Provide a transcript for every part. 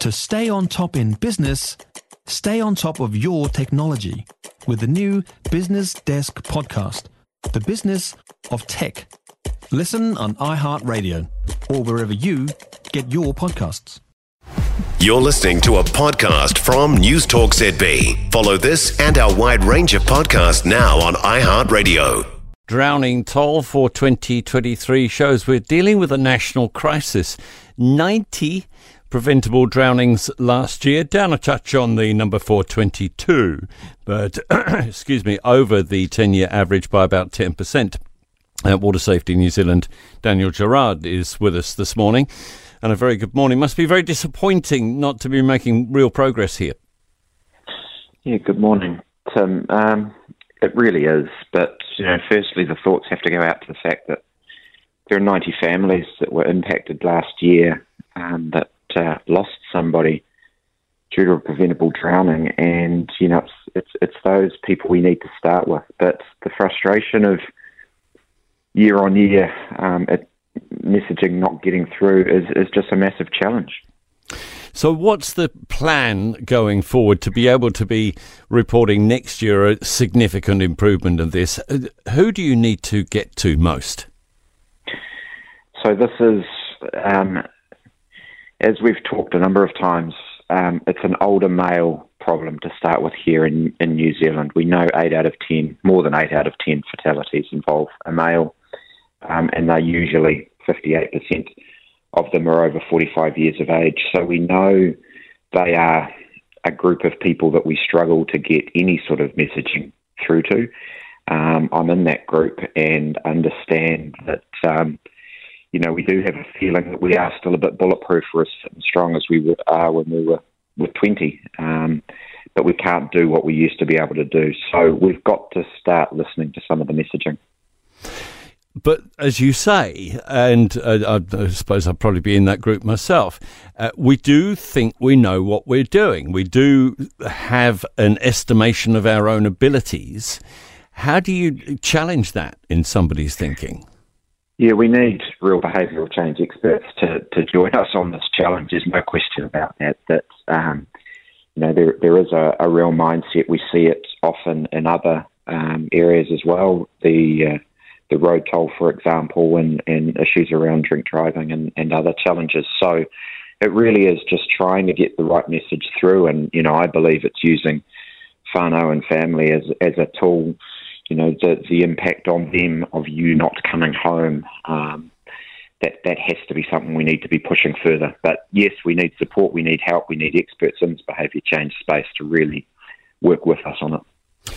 To stay on top in business, stay on top of your technology with the new Business Desk podcast, The Business of Tech. Listen on iHeartRadio or wherever you get your podcasts. You're listening to a podcast from News Talk ZB. Follow this and our wide range of podcasts now on iHeartRadio. Drowning toll for 2023 shows we're dealing with a national crisis. 90 preventable drownings last year, down a touch on the number 422, but excuse me, over the 10 year average by about 10%. Uh, Water Safety New Zealand, Daniel Gerrard is with us this morning. And a very good morning. Must be very disappointing not to be making real progress here. Yeah, good morning, Tim. Um, it really is. But, you know, firstly, the thoughts have to go out to the fact that there are 90 families that were impacted last year um, that uh, lost somebody due to a preventable drowning. And, you know, it's, it's, it's those people we need to start with. But the frustration of year on year, um, it, messaging not getting through is, is just a massive challenge. So, what's the plan going forward to be able to be reporting next year a significant improvement of this? Uh, who do you need to get to most? So, this is, um, as we've talked a number of times, um, it's an older male problem to start with here in, in New Zealand. We know 8 out of 10, more than 8 out of 10 fatalities involve a male, um, and they're usually 58% of them are over 45 years of age. So we know they are a group of people that we struggle to get any sort of messaging through to. Um, I'm in that group and understand that, um, you know, we do have a feeling that we are still a bit bulletproof or as strong as we are when we were with 20. Um, but we can't do what we used to be able to do. So we've got to start listening to some of the messaging. But as you say, and uh, I, suppose I'll probably be in that group myself, uh, we do think we know what we're doing. We do have an estimation of our own abilities. How do you challenge that in somebody's thinking? Yeah, we need real behavioural change experts to, to join us on this challenge. There's no question about that. That um, you know there there is a, a, real mindset. We see it often in other um, areas as well. The uh, the road toll, for example, and, and issues around drink driving and, and other challenges. So it really is just trying to get the right message through. And, you know, I believe it's using whānau and family as, as a tool, you know, the, the impact on them of you not coming home. Um, that, that has to be something we need to be pushing further. But yes, we need support, we need help, we need experts in this behaviour change space to really work with us on it.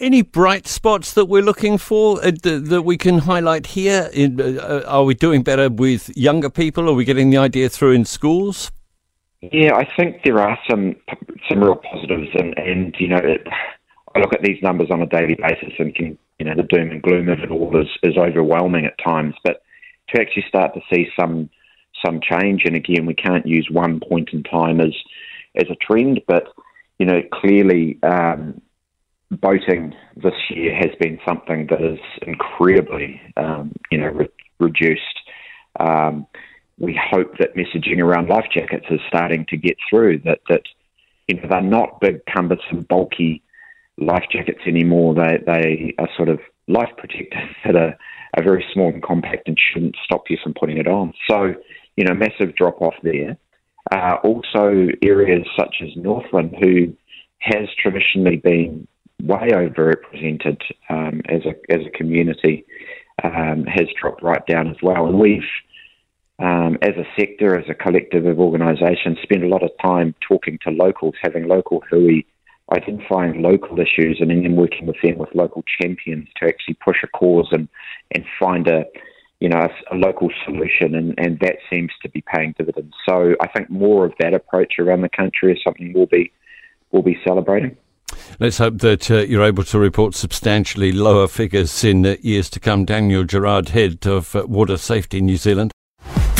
Any bright spots that we're looking for uh, th- that we can highlight here? In, uh, are we doing better with younger people? Are we getting the idea through in schools? Yeah, I think there are some some real positives, and and you know, it, I look at these numbers on a daily basis and can you know the doom and gloom of it all is is overwhelming at times, but to actually start to see some some change, and again, we can't use one point in time as as a trend, but you know, clearly um, boating this year has been something that is incredibly, um, you know, re- reduced. Um, we hope that messaging around life jackets is starting to get through. That that you know they're not big, cumbersome, bulky life jackets anymore. They they are sort of life protectors that are, are very small and compact and shouldn't stop you from putting it on. So you know, massive drop off there. Uh, also, areas such as Northland, who has traditionally been way overrepresented um, as a as a community um, has dropped right down as well. And we've, um, as a sector, as a collective of organisations, spent a lot of time talking to locals, having local hui, identifying local issues, and then working with them with local champions to actually push a cause and and find a you know a, a local solution, and, and that seems to be paying dividends. So I think more of that approach around the country is something we'll be we'll be celebrating. Let's hope that uh, you're able to report substantially lower figures in uh, years to come. Daniel Gerrard, head of uh, Water Safety New Zealand.